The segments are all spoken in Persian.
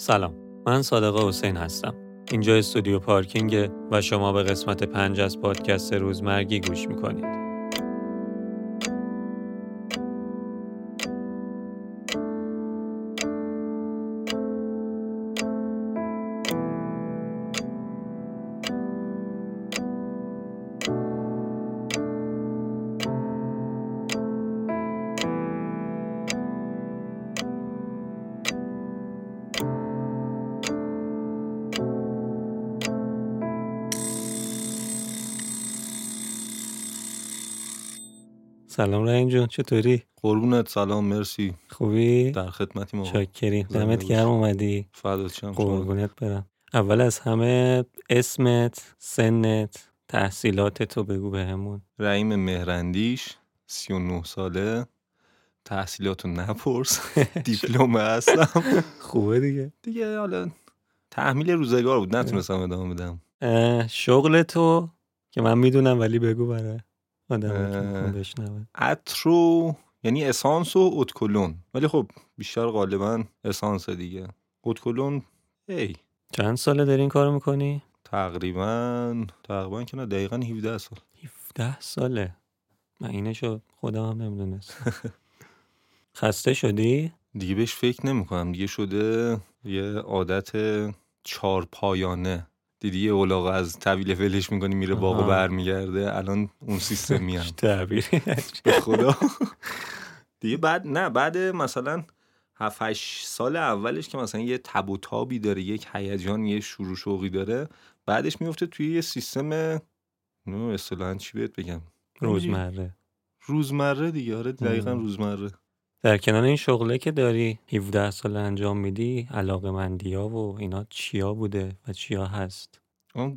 سلام من صادق حسین هستم. اینجا استودیو پارکینگ و شما به قسمت پنج از پادکست روزمرگی گوش می‌کنید. سلام رحیم جون چطوری؟ قربونت سلام مرسی. خوبی؟ در خدمتی ما چاکریم. زنده دمت. گرم اومدی. فدات. قربونت برم. اول از همه اسمت سنت تحصیلات تو بگو بهمون. رحیم مهرندیش 39 ساله. تحصیلاتو نپرس. دیپلم هستم. خوبه دیگه. دیگه حالا تحمیل روزگار بود. نتونستم ادامه بدم. شغل تو که من می‌دونم ولی بگو برای. آدم بشنوه عطرو یعنی اسانس و اتکلون ولی خب بیشتر غالبا اسانس دیگه. اتکلون ای. چند ساله داری این کارو می‌کنی؟ تقریبا تقریبا که نه دقیقا 17 سال. 17 ساله؟ من اینشو خودم هم نمی‌دونست خسته شدی؟ دیگه بهش فکر نمی کنم دیگه شده یه عادت چار پایانه دیدی یه اولاغ از طویل ولش می‌کنی میره باغ. برمیگرده. الان اون سیستمی هم تعبیری به خدا. دیگه بعد نه بعد مثلا 7 8 سال اولش که مثلا یه تب و تابی داره یک هیجان یه شروع شوقی داره بعدش میفته توی یه سیستم نه اصطلاحا چی بهت بگم؟ روزمره. روزمره دیگه. آره دقیقا. روزمره. در کنار این شغله که داری 17 سال انجام میدی علاقه مندیا و اینا چیا بوده و چیا هست؟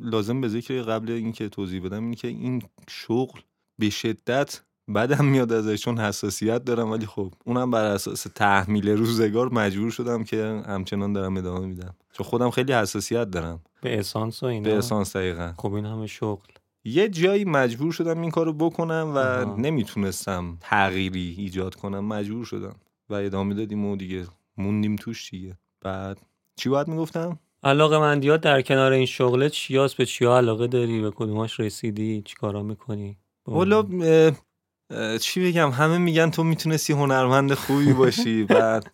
لازم به ذکر قبل اینکه توضیح بدم اینه که این شغل به شدت بدم میاد ازش چون حساسیت دارم ولی خب اونم بر اساس تحمیل روزگار مجبور شدم که همچنان دارم ادامه میدم. چون خودم خیلی حساسیت دارم. به اسانس و اینا؟ به اسانس دقیقا. خب این همه شغل. یه جایی مجبور شدم این کارو بکنم و آها. نمی‌تونستم تغییری ایجاد کنم. مجبور شدم و ادامه دادیم و دیگه موندیم توش دیگه. بعد چی باید می‌گفتم؟ علاقه مندیات در کنار این شغله چیاست به چیا علاقه داری؟ به کدوماش رسیدی؟ چی کارا می‌کنی؟ والا چی بگم؟ همه میگن تو می‌تونستی هنرمند خوبی باشی. بعد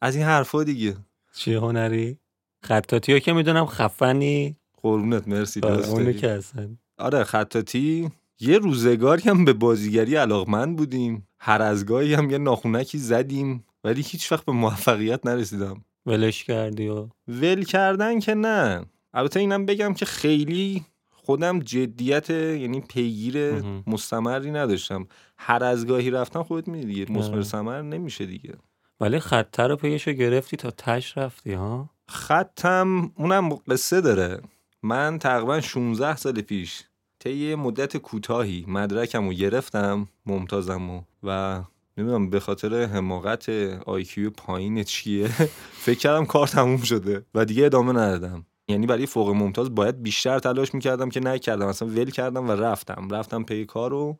از این حرفا دیگه. چی هنری؟ خطاطی ها که می‌دونم خفنی. قربونت مرسی آره، دوست. که اصلا آره خطاطی. یه روزگاری هم به بازیگری علاقمند بودیم. هر از گاهی هم یه ناخونکی زدیم ولی هیچ وقت به موفقیت نرسیدم. ولش کردی و؟ ول کردن که نه. البته اینم بگم که خیلی خودم جدیت یعنی پیگیر. مستمری نداشتم. هر از گاهی رفتم خودت میدی دیگه آره. ثمر نمیشه دیگه. ولی خطه رو پیشو گرفتی تا تش رفتی ها؟ خطم اونم قصه داره. من تقریبا 16 سال پیش طی مدت کوتاهی مدرکم رو گرفتم ممتازم و و نمی‌دونم به خاطر حماقت آیکیو پایین چیه؟ فکر کردم کار تموم شده و دیگه ادامه ندادم. یعنی برای فوق ممتاز باید بیشتر تلاش می‌کردم که نکردم اصلا ول کردم و رفتم. رفتم پی کار رو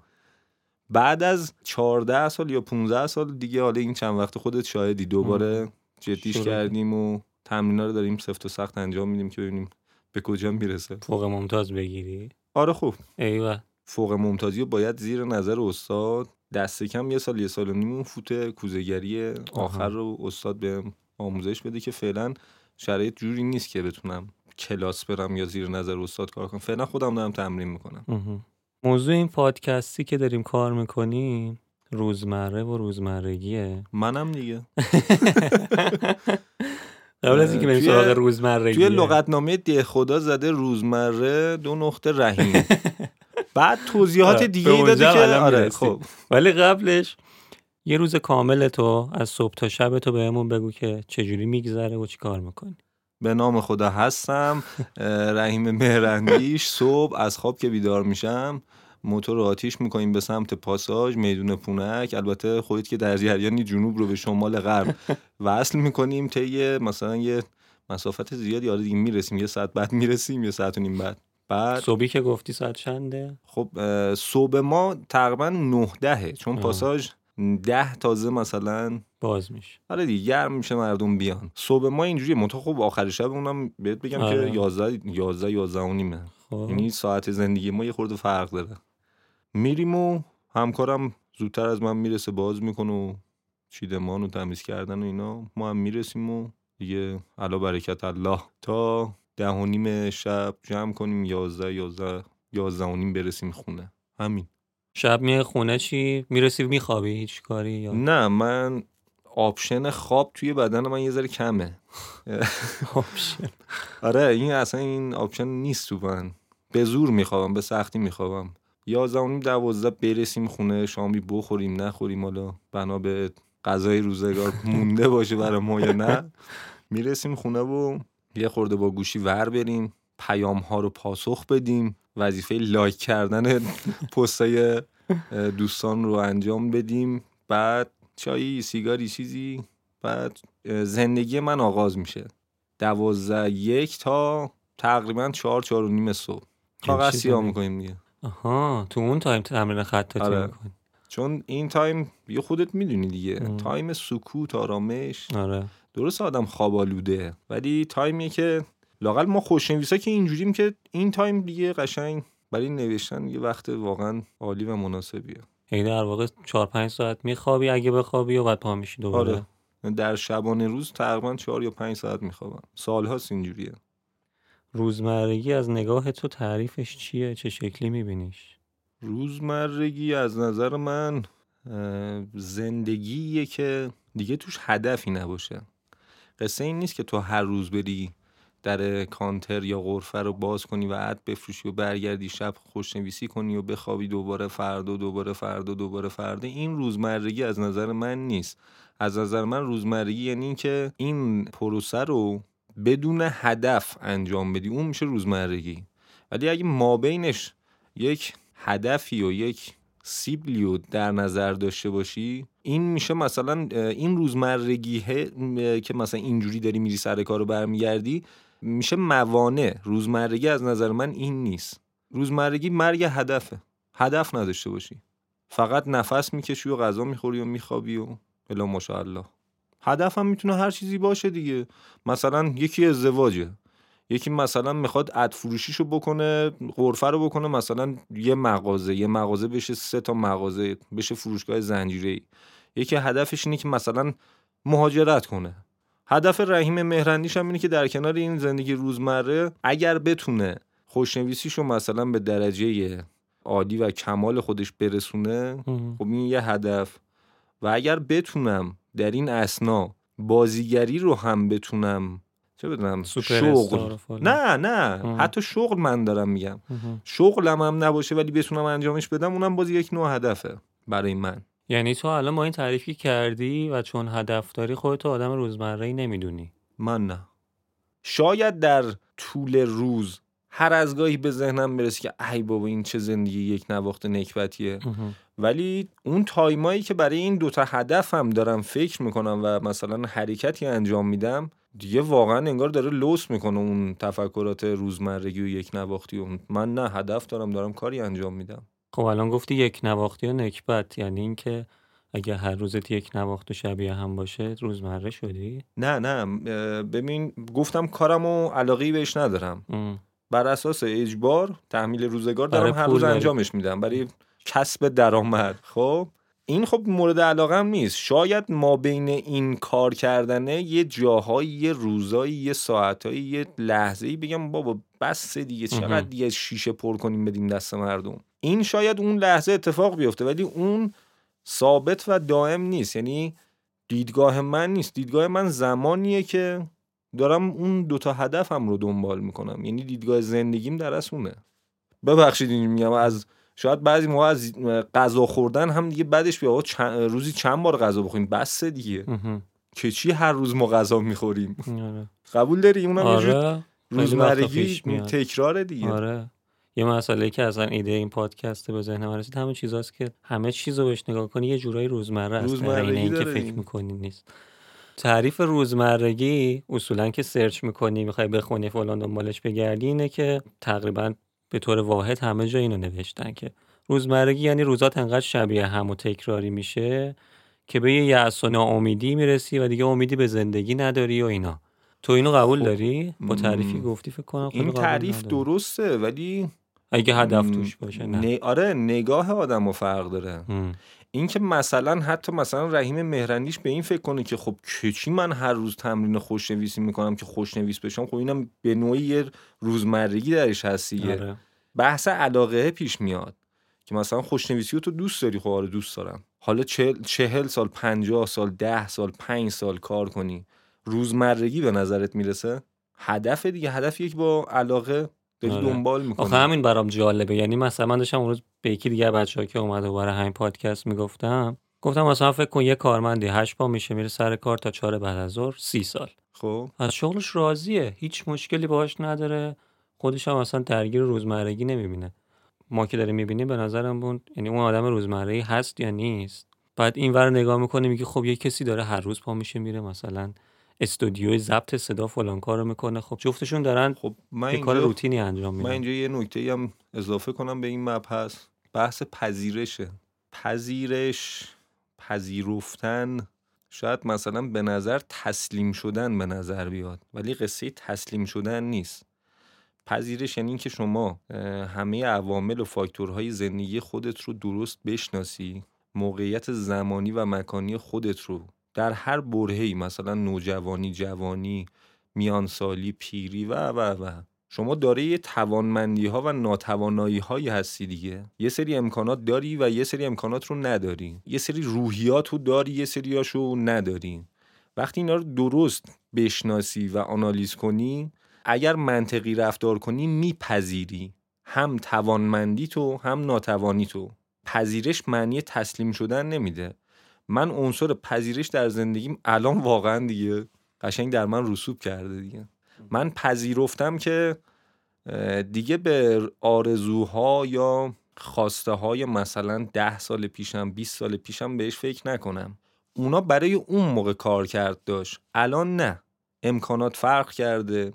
بعد از 14 سال یا 15 سال دیگه حالا این چند وقت خودت شاهدی دوباره جدیش شروع. کردیم و تمرینا رو داریم سفت و سخت انجام میدیم که ببینیم به کجا می‌رسه؟ فوق ممتاز بگیری؟ آره خوب. ایوه. فوق ممتازی رو باید زیر نظر استاد. دست کم یه سال یه سال و نیم اون فوت کوزگری آخر رو استاد به آموزش بده که فعلا شرایط جوری نیست که بتونم کلاس برم یا زیر نظر استاد کار کنم. فعلا خودم دارم تمرین می‌کنم. موضوع این پادکستی که داریم کار می‌کنیم روزمره و روزمرگیه. منم دیگه. قبل از اینکه بریم سراغ روزمرگی. توی لغتنامه ده خدا زده روزمره دو نقطه رحیم. بعد توضیحات آره، دیگه ای داده که آره. خب. ولی قبلش یه روز کامل تو از صبح تا شب تو بهمون بگو که چجوری میگذره و چی کار می‌کنی. به نام خدا هستم رحیم مهرندیش صبح از خواب که بیدار میشم موتور رو آتیش می‌کنیم به سمت پاساژ میدون پونک. البته خودت که در جریانی جنوب رو به شمال غرب وصل می‌کنیم طی مثلا یه مسافت زیادی. آره دیگه می‌رسیم یه ساعت بعد می‌رسیم یه ساعت و نیم بعد. بعد صبحی که گفتی ساعت چنده؟ خب صبح ما تقریبا نه دهه چون آه. پاساژ ده تازه مثلا باز میشه. آره دیگه گرم میشه مردم بیان. صبح ما اینجوریه. منتها خب آخر شب اونم بهت بگم آره. که 11 11 11 و نیمه. خب. یعنی ساعت زندگی ما یه خورده فرق داره. میریم و همکارم زودتر از من می‌رسه باز می‌کنه و چیدمان و تمیز کردن و اینا. ما هم می‌رسیم و دیگه علی برکت الله. تا ده و نیم شب جمع کنیم یازده یازده یازده و نیم برسیم خونه. همین. شب میای خونه چی؟ می‌رسی میخوابی؟ هیچ کاری یا؟ نه من option خواب توی بدن من یه ذره کمه. option. آره این اصلا این option نیست تو من. به زور میخوابم به سختی میخوابم. یازده و نیم دوازده برسیم خونه شامی بخوریم نخوریم حالا بنا به غذای روزگار مونده باشه برای ما یا نه. می‌رسیم خونه و یه خورده با گوشی ور بریم پیام ها رو پاسخ بدیم وظیفه لایک کردن پستای دوستان رو انجام بدیم. بعد چایی سیگاری چیزی. بعد زندگی من آغاز میشه. دوازده یک تا تقریبا چهار چهار و نیم صبح. کاغذ سیاه؟ می‌کنیم دیگه. آها تو اون تایم تمرین خطاطی آره. می‌کنی. چون این تایم یه خودت می‌دونی دیگه. ام. تایم سکوت آرامش. آره. درست آدم خواب آلوده ولی تایمیه که لاقل ما خوشنویسا که اینجوریم که این تایم دیگه قشنگ برای نوشتن یه وقت واقعا عالی و مناسبیه. یعنی در واقع چهار پنج ساعت میخوابی اگه بخوابی و بعد پا میشی دوباره. آره. در شبانه روز تقریبا چهار یا پنج ساعت میخوابم. سالهاست اینجوریه. روزمرگی از نگاه تو تعریفش چیه؟ چه شکلی میبینیش؟ روزمرگی از نظر من زندگیه که دیگه توش هدفی نباشه. قصه این نیست که تو هر روز بری در کانتر یا غرفه رو باز کنی و عد بفروشی و برگردی شب خوشنویسی کنی و بخوابی دوباره فردا دوباره فردا دوباره فردا. این روزمرگی از نظر من نیست. از نظر من روزمرگی یعنی این که این پروسه رو بدون هدف انجام بدی اون میشه روزمرگی. ولی اگه مابینش یک هدفی و یک سیبلی رو در نظر داشته باشی این میشه مثلا این روزمرگی که مثلا اینجوری داری میری سر کار رو برمیگردی میشه موانع. روزمرگی از نظر من این نیست. روزمرگی مرگ هدفه. هدف نداشته باشی. فقط نفس می‌کشی و غذا می‌خوری و میخوابی و الا ماشاءالله. هدف هم می‌تونه هر چیزی باشه دیگه. مثلا یکی ازدواجه. یکی مثلا می‌خواد اد فروشیشو بکنه غرفه رو بکنه مثلا یه مغازه. یه مغازه بشه سه تا مغازه بشه فروشگاه زنجیره یکی هدفش اینه که مثلا مهاجرت کنه. هدف رحیم مهرندیش هم اینه که در کنار این زندگی روزمره اگر بتونه خوشنویسیشو مثلا به درجه عالی و کمال خودش برسونه خب این یه هدف. و اگر بتونم در این اسنا بازیگری رو هم بتونم چه بدونم شغل. نه نه اه. حتی شغل من دارم میگم. شغلم هم نباشه ولی بتونم انجامش بدم اونم باز یک نوع هدفه برای من یعنی تو الان با این تعریفی کردی و چون هدف داری خودتو آدم روزمره نمی‌دونی من نه شاید در طول روز هر از گاهی به ذهنم برسه که ای بابا این چه زندگی یک نواخت نکبتیه. ولی اون تایمایی که برای این دوتا هدفم دارم فکر می‌کنم و مثلا حرکتی انجام میدم دیگه واقعا انگار داره لوس می‌کنه اون تفکرات روزمرگی و یک نواختی. و من نه هدف دارم دارم کاری انجام میدم. خب الان گفتی یک نواختی و نکبت یعنی اینکه اگه هر روزت یک نواخت و شبیه هم باشه روزمره شدی؟ نه نه. ببین گفتم کارم و علاقه‌ای بهش ندارم. ام. بر اساس اجبار تحمیل روزگار دارم هر روز. انجامش میدم. برای کسب درآمد. خب این خب مورد علاقه هم نیست. شاید ما بین این کار کردنه یه جاهایی یه روزایی یه ساعتایی یه لحظه بگم بابا بس دیگه چقدر. دیگه شیشه پر کنیم بدیم دست مردم. این شاید اون لحظه اتفاق بیفته ولی اون ثابت و دائم نیست. یعنی دیدگاه من نیست. دیدگاه من زمانیه که دارم اون دوتا هدفم رو دنبال می‌کنم. یعنی دیدگاه زندگیم در اونه. ببخشید این میگم از شاید بعضی موقع از غذا خوردن هم دیگه بعدش بیا چند- روزی چند بار غذا بخوریم؟ بس دیگه. که چی هر روز ما غذا می‌خوریم؟ آره. قبول داری؟ اونم آره. روزمرگی. تکراره دیگه. آره. یه مسئله که اصلا ایده این پادکست به ذهن من رسید همه چیزاست که همه چیز رو بهش نگاه کنی یه جورایی روزمره است. روزمرگی غیر اینکه داره فکر این. می‌کنی نیست. تعریف روزمرگی اصولا که سرچ می‌کنی می‌خوای بخونی فلان دنبالش بگردی اینه که تقریبا به طور واحد همه جا اینو نوشتن که روزمرگی یعنی روزات انقدر شبیه هم و تکراری میشه که به یه یأس و ناامیدی می‌رسی و دیگه امیدی به زندگی نداری و اینا. تو اینو قبول خب، داری؟ با تعریفی گفتی فکر کنم این تعریف نداری. درسته ولی اگه هدف توش باشه نه. نه آره نگاه آدم فرق داره. این که مثلا حتی مثلا رحیم مهرنیش به این فکر کنه که خب چی من هر روز تمرین خوشنویسی می‌کنم که خوشنویس بشم خب اینم به نوعی یه روزمرگی درش هست دیگه. آره. بحث علاقه پیش میاد که مثلا خوشنویسی رو تو دوست داری؟ خب آره دوست دارم. حالا چهل, چهل سال پنجاه سال ده سال پنج سال کار کنی روزمرگی به نظرت می‌رسه؟ هدف دیگه هدف یک با علاقه داری آره. دنبال می‌کنی. آخه همین برام جالبه. یعنی مثلا من داشتم اون روز به یکی دیگه بچه که اومده برای همین پادکست می‌گفتم گفتم مثلا فکر کن یه کارمندی هشت پا میشه میره سر کار تا چهار بعد از ظهر سی سال. خب. از شغلش راضیه. هیچ مشکلی باهاش نداره. خودش هم اصلا درگیر روزمرگی نمی‌بینه. ما که داریم می‌بینیم به نظرم بود یعنی اون آدم روزمره هست یا نیست. بعد این ور نگاه می‌کنه میگه خب یه کسی داره هر روز پا میشه میره مثلا استودیوی ضبط صدا فلان کارو می‌کنه. خب جفتشون دارن خب من یه کار اینجا روتینی انجام من میدن اینجا یه نکته هم اضافه کنم به این مبحث. بحث پذیرشه. پذیرش پذیرفتن. شاید مثلا به نظر تسلیم شدن به نظر بیاد ولی قصه تسلیم شدن نیست. پذیرش یعنی اینکه شما همه عوامل و فاکتورهای زندگی خودت رو درست بشناسی موقعیت زمانی و مکانی خودت رو در هر برهه‌ای مثلا نوجوانی جوانی میانسالی پیری و و و. شما داره توانمندی ها و ناتوانایی هایی هستی دیگه. یه سری امکانات داری و یه سری امکانات رو نداری. یه سری روحیات رو داری یه سریاشو نداری. وقتی اینا رو درست بشناسی و آنالیز کنی اگر منطقی رفتار کنی میپذیری. هم توانمندی تو هم ناتوانی تو. پذیرش معنی تسلیم شدن نمیده. من عنصر پذیرش در زندگیم الان واقعا دیگه قشنگ در من رسوب کرده دیگه. من پذیرفتم که دیگه به آرزوها یا خواسته های مثلا ده سال پیشم 20 سال پیشم بهش فکر نکنم. اونا برای اون موقع کار کرد داشت. الان نه. امکانات فرق کرده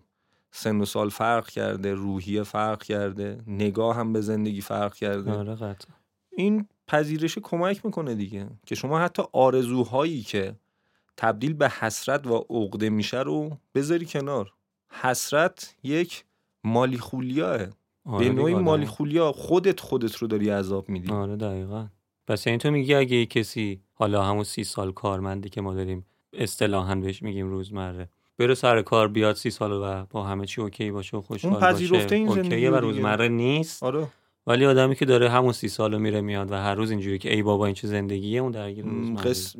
سن و سال فرق کرده روحیه فرق کرده نگاه هم به زندگی فرق کرده. آره قطعا. این پذیرش کمک می‌کنه دیگه. که شما حتی آرزوهایی که تبدیل به حسرت و عقده میشه رو بذاری کنار. حسرت یک مالی خولیاه آره به نوعی آدم- مالی خولیا خودت خودت رو داری عذاب میدی. آره دقیقا. پس یعنی تو میگی اگه کسی حالا همون سی سال کارمندی که ما داریم اصطلاحا بهش میگیم روزمره بره سر کار بیاد سی سال و با همه چی اوکی باشه و خوشحال اون پذیرفته باشه این زندگی و. روزمره نیست. آره. ولی آدمی که داره همون سی سالو میره میاد و هر روز اینجوری که ای بابا این چه زندگیه؟ اون درگیر قص...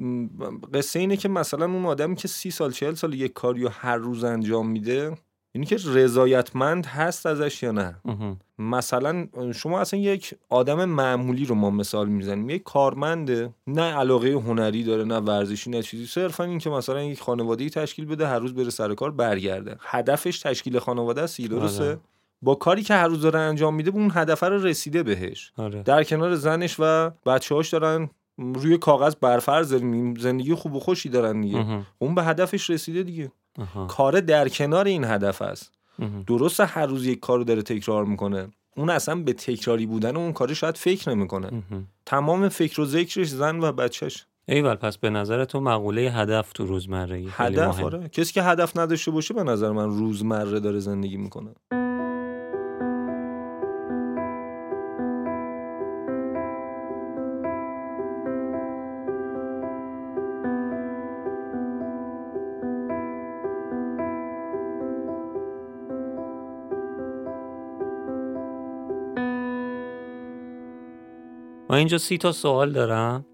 قصه اینه که مثلا اون آدمی که سی سال چهل سال یک کاری رو هر روز انجام میده اینی که رضایتمند هست ازش یا نه. مثلا شما اصلا یک آدم معمولی رو ما مثال می‌زنیم. یک کارمنده. نه علاقه هنری داره نه ورزشی نه چیزی. صرفا این که مثلا یک خانواده تشکیل بده هر روز بره سر کار برگرده. هدفش تشکیل خانواده است درسته. با کاری که هر روز داره انجام میده اون هدف رو رسیده بهش آره در کنار زنش و بچه‌هاش دارن روی کاغذ برفرض زندگی خوب و خوشی دارن دیگه اها. اون به هدفش رسیده دیگه. کار در کنار این هدف است اها. درسته هر روز یک کار رو داره تکرار می‌کنه اون اصلا به تکراری بودن اون کار شاید فکر نمی‌کنه. تمام فکر و ذکرش زن و بچهش ایول پس به نظر تو مقوله هدف تو خیلی هدف. آره کسی که هدف نداشته باشه به نظر من روزمره داره زندگی می‌کنه اینجا سی تا سوال دارم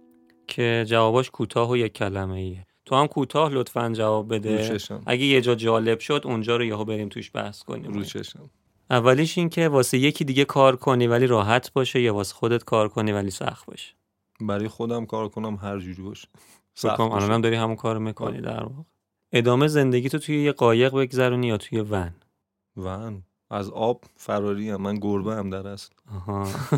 که جواباش کوتاه و یک کلمه ایه تو هم کوتاه لطفا جواب بده. اگه یه جا جالب شد اونجا رو یهو بریم توش بحث کنیم. روچشم اولیش این که واسه یکی دیگه کار کنی ولی راحت باشه یا واسه خودت کار کنی ولی سخت باشه؟ برای خودم کار کنم هر جوری باشه. سخت. الانم داری همون کارو می‌کنی در واقع. ادامه زندگی تو توی یه قایق بگذرونی یا توی ون؟ ون. از آب فراری هم. من گربه هم در اصل.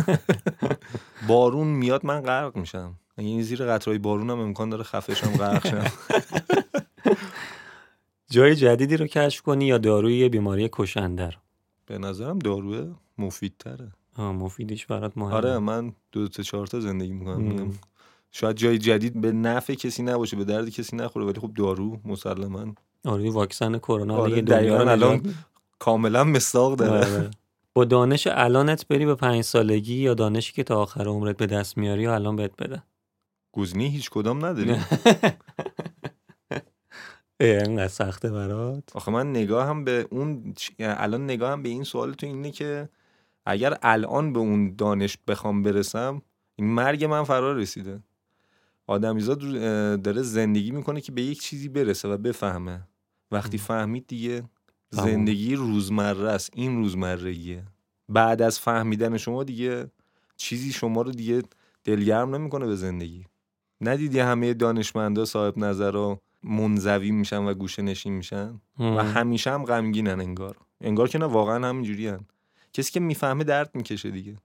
بارون میاد من غرق میشم. یعنی زیر قطرهای بارون هم امکان داره خفشم غرق شم. جای جدیدی رو کشف کنی یا داروی یه بیماری کشنده رو به نظرم داروه مفیدتره. آه مفیدیش برات مهمه. آره من دو تا چهار تا زندگی می‌کنم. شاید جای جدید به نفع کسی نباشه به درد کسی نخوره ولی خب دارو مسلما. آره واکسن کرونا آره، دیگه دنیا الان کاملا مصداق داره آره. با دانش الانت بری به پنج سالگی یا دانشی که تا آخر عمرت به دست میاری یا الان بهت بده گزینه هیچ کدام نداری اینقدر سخته برات آخه من نگاهم به اون الان نگاهم به این سوال تو اینه که اگر الان به اون دانش بخوام برسم این مرگ من فرا رسیده آدمیزاد داره زندگی می‌کنه که به یک چیزی برسه و بفهمه وقتی. فهمید دیگه. زندگی روزمره است. این روزمرگیه بعد از فهمیدن شما دیگه چیزی شما رو دیگه دلگرم نمی‌کنه به زندگی. ندیدی همه دانشمندا صاحب نظرها منزوی میشن و گوشه نشین میشن؟ و هم. همیشه هم غمگینن انگار. انگار که نه واقعا همینجوری هن. کسی که می‌فهمه درد می‌کشه دیگه.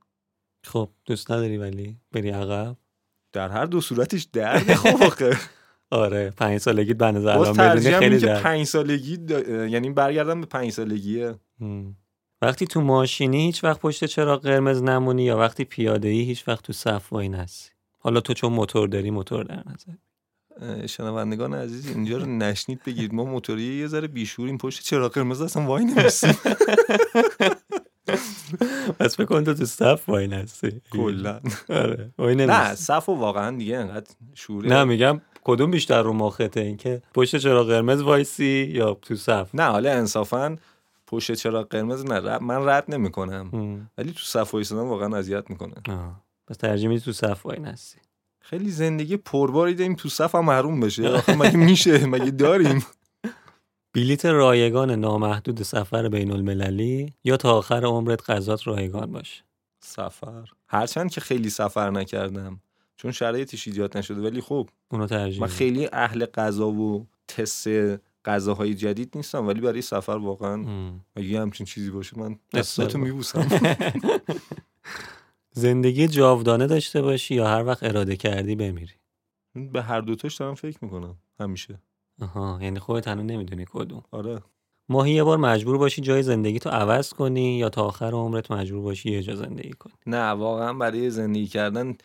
خب دوست نداری ولی بری عقب؟ در هر دو صورتش درد خب آره پنج سالگی به نظر الان خیلی که پنج سالگی دا- یعنی برگردم به پنج سالگیه. وقتی تو ماشینی هیچ وقت پشت چراغ قرمز نمونی یا وقتی پیاده ای هیچ وقت تو صف وای نسی؟ حالا تو چون موتور داری موتور در نظر شنوندگان عزیز اینجا رو نشنید بگید ما موتوری یه ذره بیشوریم. پشت چراغ قرمز اصلا وای نمیستیم پس بکن تو تو صف واینسی. کلا. آره وای نه، صف و واقعا دیگه انقدر شوره. نه میگم کدوم بیشتر رو مخته؟ این که پشت چراغ قرمز وایسی یا تو صف؟ نه حالا انصافا پشت چراغ قرمز نه ر- من رد نمی‌کنم. ولی تو صف وایسادن واقعا اذیت می‌کنه. آه. پس میدی تو صف واینسی خیلی زندگی پرباری داریم تو صف هم محروم بشه. آخه مگه میشه؟ مگه داریم؟ بلیت رایگان نامحدود سفر بین المللی یا تا آخر عمرت غذات رایگان باشه؟ سفر. هرچند که خیلی سفر نکردم. چون شرایطش ایجاد نشده ولی خب اونو ترجیح من. خیلی اهل غذا و تست غذاهای جدید نیستم ولی برای سفر واقعا. اگه همچین چیزی باشه من. دستتو میبوسم زندگی جاودانه داشته باشی یا هر وقت اراده کردی بمیری به هر دوتاش دارم فکر می‌کنم همیشه آها یعنی خودت هنوز نمی‌دونی کدوم آره ماهی یه بار مجبور باشی جای زندگی تو عوض کنی یا تا آخر عمرت مجبور باشی یه جا زندگی کنی نه واقعا برای زندگی کردن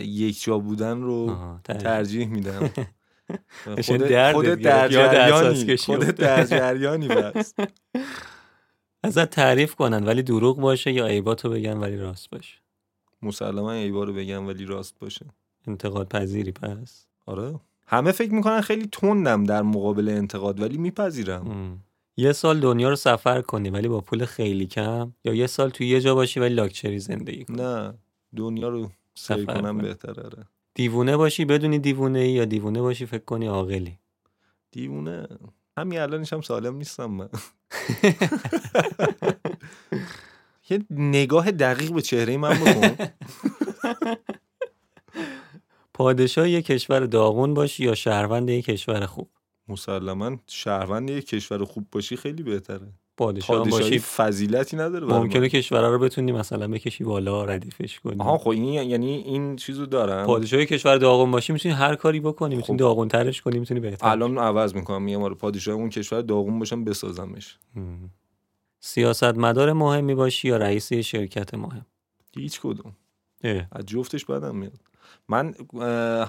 یک جا بودن رو ترجیح. میدم. خودت خودت گرفت، در جریانی خودت. در جریانی بس. ازت تعریف کنن ولی دروغ باشه یا عیباتو بگن ولی راست باشه؟ مسلما ایبا رو بگم ولی راست باشه. انتقاد پذیری پس؟ آره. همه فکر می‌کنن خیلی تندم در مقابل انتقاد ولی میپذیرم. ام. یه سال دنیا رو سفر کنی ولی با پول خیلی کم یا یه سال توی یه جا باشی ولی لاکچری زندگی کنی؟ نه. دنیا رو سفر کنم کن. بهتره آره. دیوونه باشی بدونی دیوونه ای یا دیوونه باشی فکر کنی عاقلی؟ دیوونه. همین الانش هم سالم نیستم من. یه نگاه دقیق به چهره من بکن. پادشاه یه کشور داغون باشی یا شهروند یه کشور خوب؟ مسلما شهروند یک کشور خوب باشی خیلی بهتره. پادشاه باشی. فضیلتی نداره ممکنه من. کشورها رو بتونی مثلا بکشی بالا ردیفش کنی. آها خب این یعنی این چیزو دارم. پادشاه کشور داغون باشی می‌تونی هر کاری بکنی می‌تونی خب. داغون ترش کنی می‌تونی بهتر. الان عوض می‌کنم میگم آره پادشاه اون کشور داغون باشم بسازمش. سیاست مدار مهمی باشی یا رئیس شرکت مهم؟ هیچ کدوم. از جفتش بدم میاد. من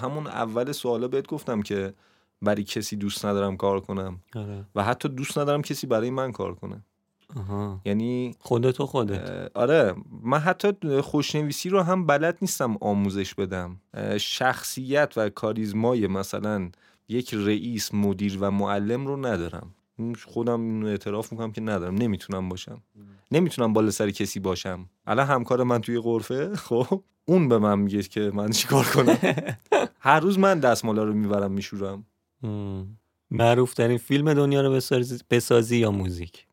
همون اول سوالا بهت گفتم که برای کسی دوست ندارم کار کنم. آره. و حتی دوست ندارم کسی برای من کار کنه. آها. یعنی خودت و خودت. آره. من حتی خوشنویسی رو هم بلد نیستم آموزش بدم. شخصیت و کاریزمای مثلا یک رئیس مدیر و معلم رو ندارم. خودم اینو اعتراف می‌کنم که ندارم. نمی‌تونم باشم. نمی‌تونم بالا سر کسی باشم. الان همکار من توی غرفه خب اون به من میگه که من چیکار کنم. هر روز من دستمالا رو می‌برم میشورم. معروف ترین فیلم دنیا رو بسازی, بسازی یا موزیک؟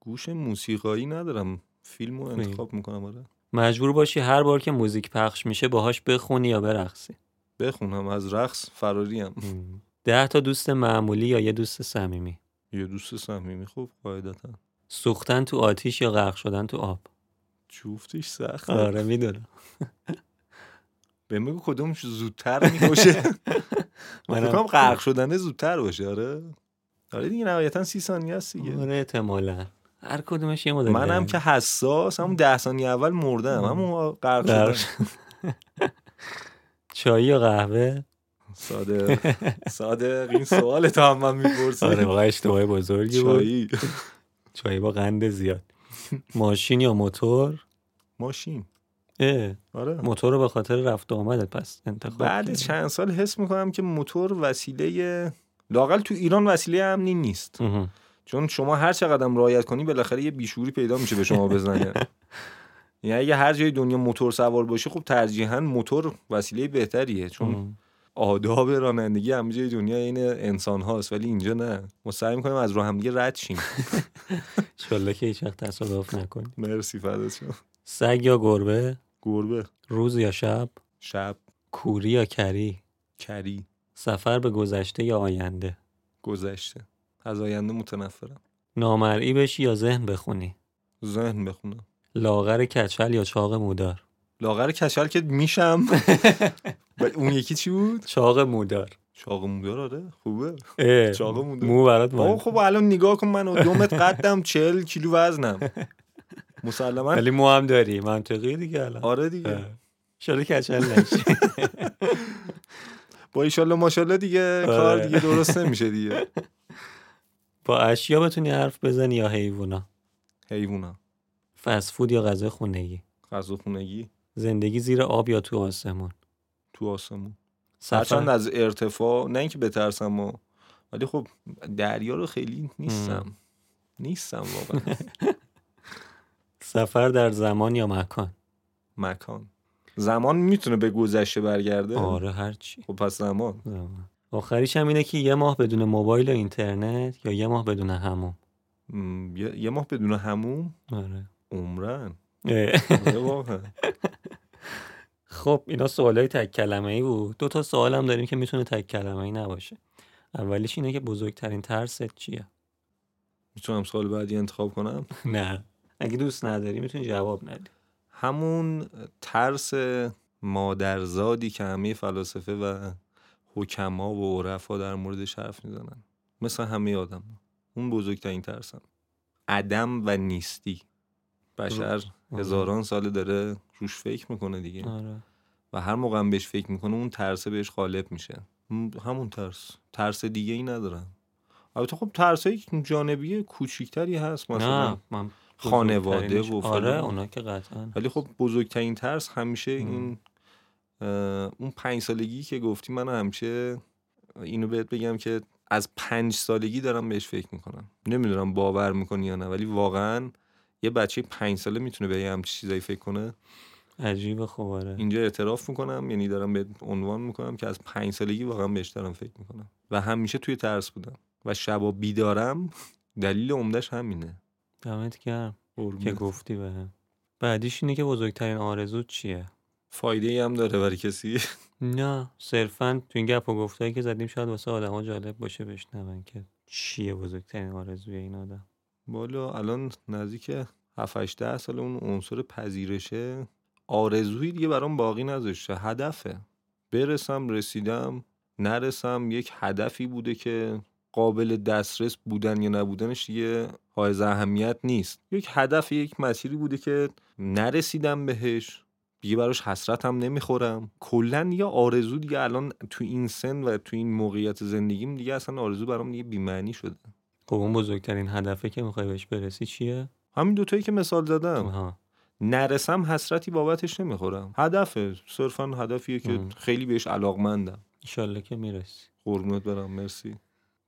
گوش موسیقایی ندارم. فیلم رو. انتخاب می‌کنم آره. مجبور باشی هر بار که موزیک پخش میشه باهاش بخونی یا برقصی. بخونم. از رقص فراریم. ده تا دوست معمولی یا یه دوست صمیمی؟ یه دوست صمیمی. خوب قاعدتا. سوختن تو آتیش یا غرق شدن تو آب؟ جفتش سخت. آره می‌دونم. به میگو کدومش زودتر می‌کشه. من کنم غرق شدنه زودتر باشه آره. آره دیگه نهایتا سی ثانیه است دیگه. آره احتمالا. هر کدومش یه مدل منم. که حساس همون ده ثانیه اول مردم همون غرق شدن. چای یا قهوه؟ صادق صادق این سوال تو هم من می‌پرسم. آره واقعا اشتباه بزرگی بود. چایی. چای با قند زیاد. ماشین یا موتور؟ ماشین. آره. موتور رو به خاطر رفت و آمدت پس انتخاب بعد کردی. چند سال حس می‌کنم که موتور وسیله لاقل تو ایران وسیله امنی نیست. چون شما هر چقدر رعایت کنی بالاخره یه بیشوری پیدا میشه به شما بزنه. یعنی اگه هر جای دنیا موتور سوار باشی خب ترجیحاً موتور وسیله بهتریه چون. آداب رانندگی همه جای دنیا این انسان هاست ولی اینجا نه. ما سعی می‌کنیم از راه همدیگه رد شیم. انشالله که هیچ وقت تصادف نکنی مرسی فدات شم سگ یا گربه؟ گربه. روز یا شب؟ شب. کوری یا کری؟ کری. سفر به گذشته یا آینده؟ گذشته. از آینده متنفرم. نامرئی بشی یا ذهن بخونی؟ ذهن بخونم. لاغر کچل یا چاق مودار؟ لاغر کچل که میشم. اون یکی چی بود؟ چاق مودار. چاق مودار آره. خوبه. چاق مودار. مو برات خب الان نگاه کن من دو متر قدم چهل کیلو وزنم. مسلما؟ ولی مو هم داری منطقی دیگه الان. آره دیگه. شاید کچل نشی با ایشالله ماشالله دیگه کار آره. دیگه درست نمیشه دیگه. با اشیا بتونی حرف بزنی یا حیوونا؟ حیوونا. فست فود یا غذا خونگی؟ غذا خونگی. زندگی زیر آب یا تو آسمون؟ تو آسمون. سفر؟ هرچند از ارتفاع نه اینکه بترسم و ولی خب دریا رو خیلی نیستم. نیستم واقعا. سفر در زمان یا مکان؟ مکان. زمان می‌تونه به گذشته برگرده؟ آره هرچی خب پس زمان. زمان. آخریش هم اینه که یه ماه بدون موبایل و اینترنت یا یه ماه بدون هموم؟ م، یه یه ماه بدون هموم؟ آره. عمرن. آره خب اینا سوالای تک کلمه ای بود. دو تا سوال هم داریم که می‌تونه تک کلمه ای نباشه. اولیش اینه که بزرگترین ترست چیه؟ می‌تونم سال بعدی انتخاب کنم؟ نه. اگه دوست نداری می‌تونی جواب ندی. همون ترس مادرزادی که همه فلاسفه و حکما و عرفا در موردش حرف می‌زنن. مثل همه آدم اون بزرگترین ترسم. عدم و نیستی. بشر هزاران ساله داره روش فکر می‌کنه دیگه. آره. و هر موقع هم بهش فکر می‌کنه اون ترسه بهش غالب میشه. همون ترس. ترس دیگه ای ندارم. البته خب ترس های جانبی کوچیکتری هست مثلا نه من خانواده و آره. اونا که قطعا. ولی خب بزرگترین ترس همیشه. این اون پنج سالگی که گفتی من همیشه اینو بهت بگم که از پنج سالگی دارم بهش فکر می‌کنم. نمی‌دونم باور می‌کنی یا نه ولی واقعا یه بچه پنج ساله می‌تونه به یه همچین چیزایی فکر کنه. عجیب خب آره. اینجا اعتراف می‌کنم یعنی دارم به عنوان می‌کنم که از پنج سالگی واقعا بهش دارم فکر می‌کنم. و همیشه توی ترس بودم. و شبا بیدارم دلیل عمدهش همینه. دمت گرم. که. گفتی به بعدیش اینه که بزرگترین آرزو چیه؟ فایده ای هم داره برای کسی. نه صرفا تو این گپ و گفتایی که زدیم شاید واسه آدما جالب باشه بشنون که چیه بزرگترین آرزوی این آدم. بالا الان نزدیک 7 8 10 سال اون عنصر پذیرشه. آرزویی دیگه برام باقی نذاشته. هدفه. برسم رسیدم. نرسم یک هدفی بوده که قابل دسترس بودن یا نبودنش دیگه حائز اهمیت نیست. یک هدف یک مسیری بوده که نرسیدم بهش. دیگه براش حسرتم نمی‌خورم. کلا یه آرزو دیگه الان تو این سن و تو این موقعیت زندگیم دیگه اصلا آرزو برام دیگه بی‌معنی شده. خب اون بزرگترین هدفه که می‌خوای بهش برسی چیه؟ همین دوتایی که مثال زدم. آها. نرسم حسرتی بابتش نمی‌خورم. هدفه. صرفا هدفیه که ام. خیلی بهش علاقمندم. ایشالله که می‌رسی. قربونت برم. مرسی.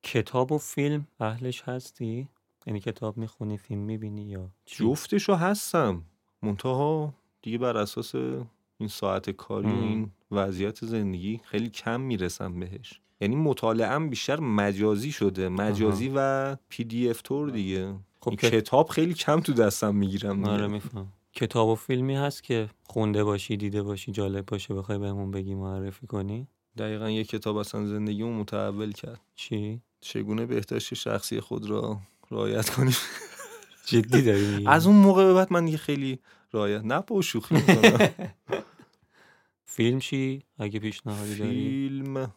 کتاب و فیلم اهلش هستی؟ یعنی کتاب می‌خونی فیلم می‌بینی یا چی؟ جفتشو هستم. منتها دیگه بر اساس این ساعت کاری و. این وضعیت زندگی خیلی کم می‌رسم بهش. یعنی مطالعهم بیشتر مجازی شده. مجازی و پی دی اف تور دیگه. خب این که- کتاب خیلی کم تو دستم می‌گیرم آره میفهم. کتاب و فیلمی هست که خونده باشی دیده باشی جالب باشه بخوای بهمون بگی معرفی کنی؟ دقیقا یه کتاب اصلا زندگیمو متحول کرد. چی؟ چگونه بهداشت شخصی خود را رعایت کنیم؟ جدی داری از اون موقع به بعد من دیگه خیلی رعایت نه با شوخی فیلم چی؟ اگه پیشنهادی داری؟ فیلم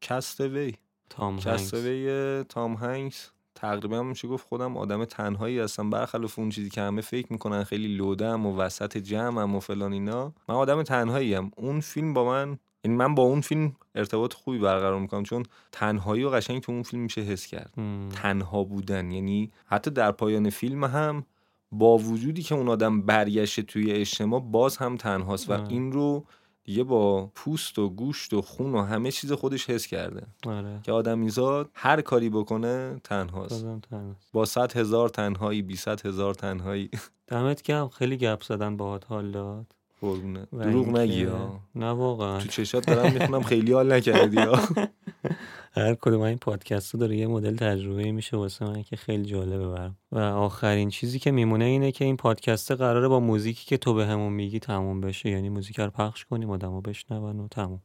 کستوی تام کستوی تام هنگس تقریبا میشه گفت خودم آدم تنهایی هستم. برخلاف اون چیزی که همه فکر می‌کنن خیلی لودم و وسط جمعم و فلان اینا. من آدم تنهایی ام اون فیلم با من یعنی من با اون فیلم ارتباط خوبی برقرار می‌کنم چون تنهایی و قشنگ تو اون فیلم میشه حس کرد. م. تنها بودن یعنی حتی در پایان فیلم هم با وجودی که اون آدم برگشته توی اجتماع باز هم تنهاست و آه. این رو دیگه با پوست و گوشت و خون و همه چیز خودش حس کرده. آره. که آدمیزاد هر کاری بکنه تنهاست. تنهاست. با صد هزار تنهایی بی صد هزار تنهایی. دمت گرم. خیلی گپ زدن باهات حال dad قربونه. دروغ نگی ها. نه واقعا. تو چشات دارم می‌خونم خیلی حال نکردی ها. هر کدوم این پادکست رو داره یه مدل تجربه میشه واسه من که خیلی جالبه برام. و آخرین چیزی که میمونه اینه که این پادکست قراره با موزیکی که تو به همون میگی تموم بشه. یعنی موزیک رو پخش کنیم آدمو بشنون و تموم.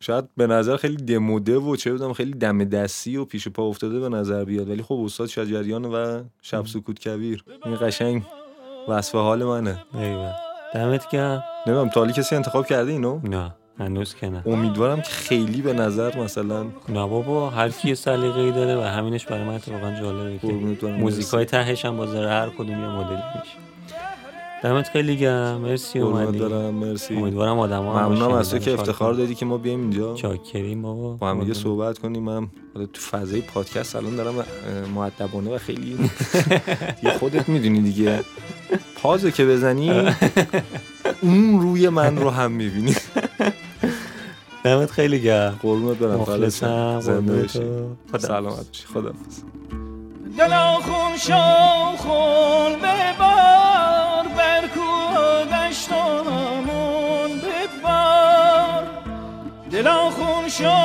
شاید به نظر خیلی دموده و چه بدونم خیلی دم دستی و پیش پا افتاده به نظر بیاد. ولی خب استاد شجریان و شب سکوت کبیر این قشنگ وصف حال منه. ایوه. دمت گرم. نمی‌دونم تا حالی کسی انتخاب کرده اینو؟ نه هنوز که نه. امیدوارم که خیلی به نظر مثلا نه بابا هر کی یه سلیقه‌ای داره و همینش برای من اتفاقا جالبه که. موزیکای تهش هم باز هر کدوم یه مدلی میشه. دمت خیلی گرم. مرسی اومدی. دارم مرسی. امیدوارم آدما هم ممنونم از تو که افتخار. دادی که ما بیایم اینجا. چاکریم بابا. با هم دیگه. صحبت کنیم. من تو فضای پادکست الان دارم اه، مؤدبانه و خیلی دیگه خودت می‌دونی دیگه. پازو که بزنی اون روی من رو هم می‌بینی. دمت خیلی گرم. قربونت برم. مخلصم. زنده خدا سلامت باشی خداحافظ. دلا خون شو خون ببار بر کودش همون ببار دلا خون شو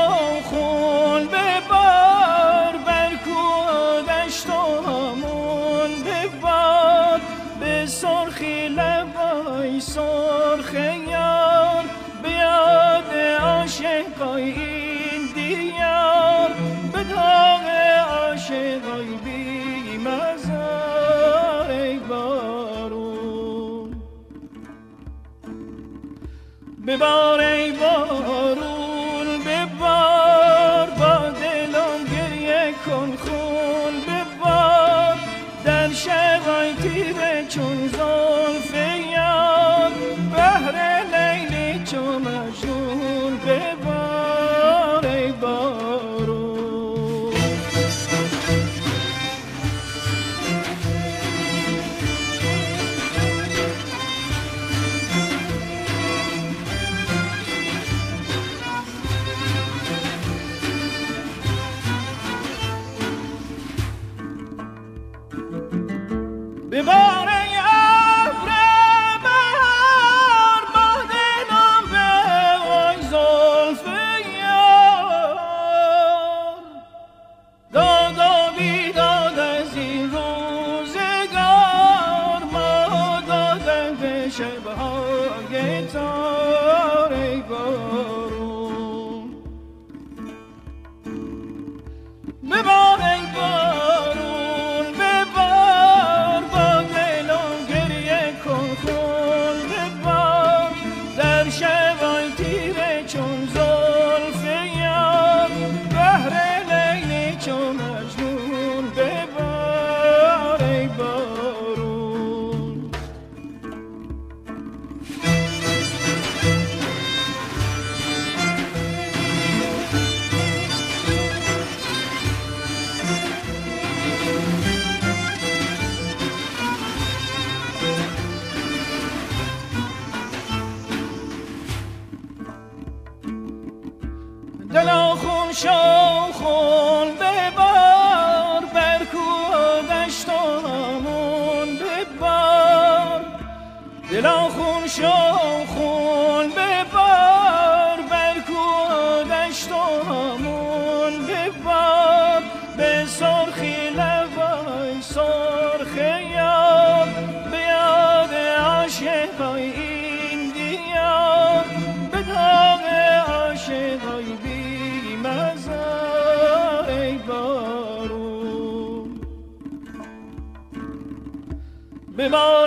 Shema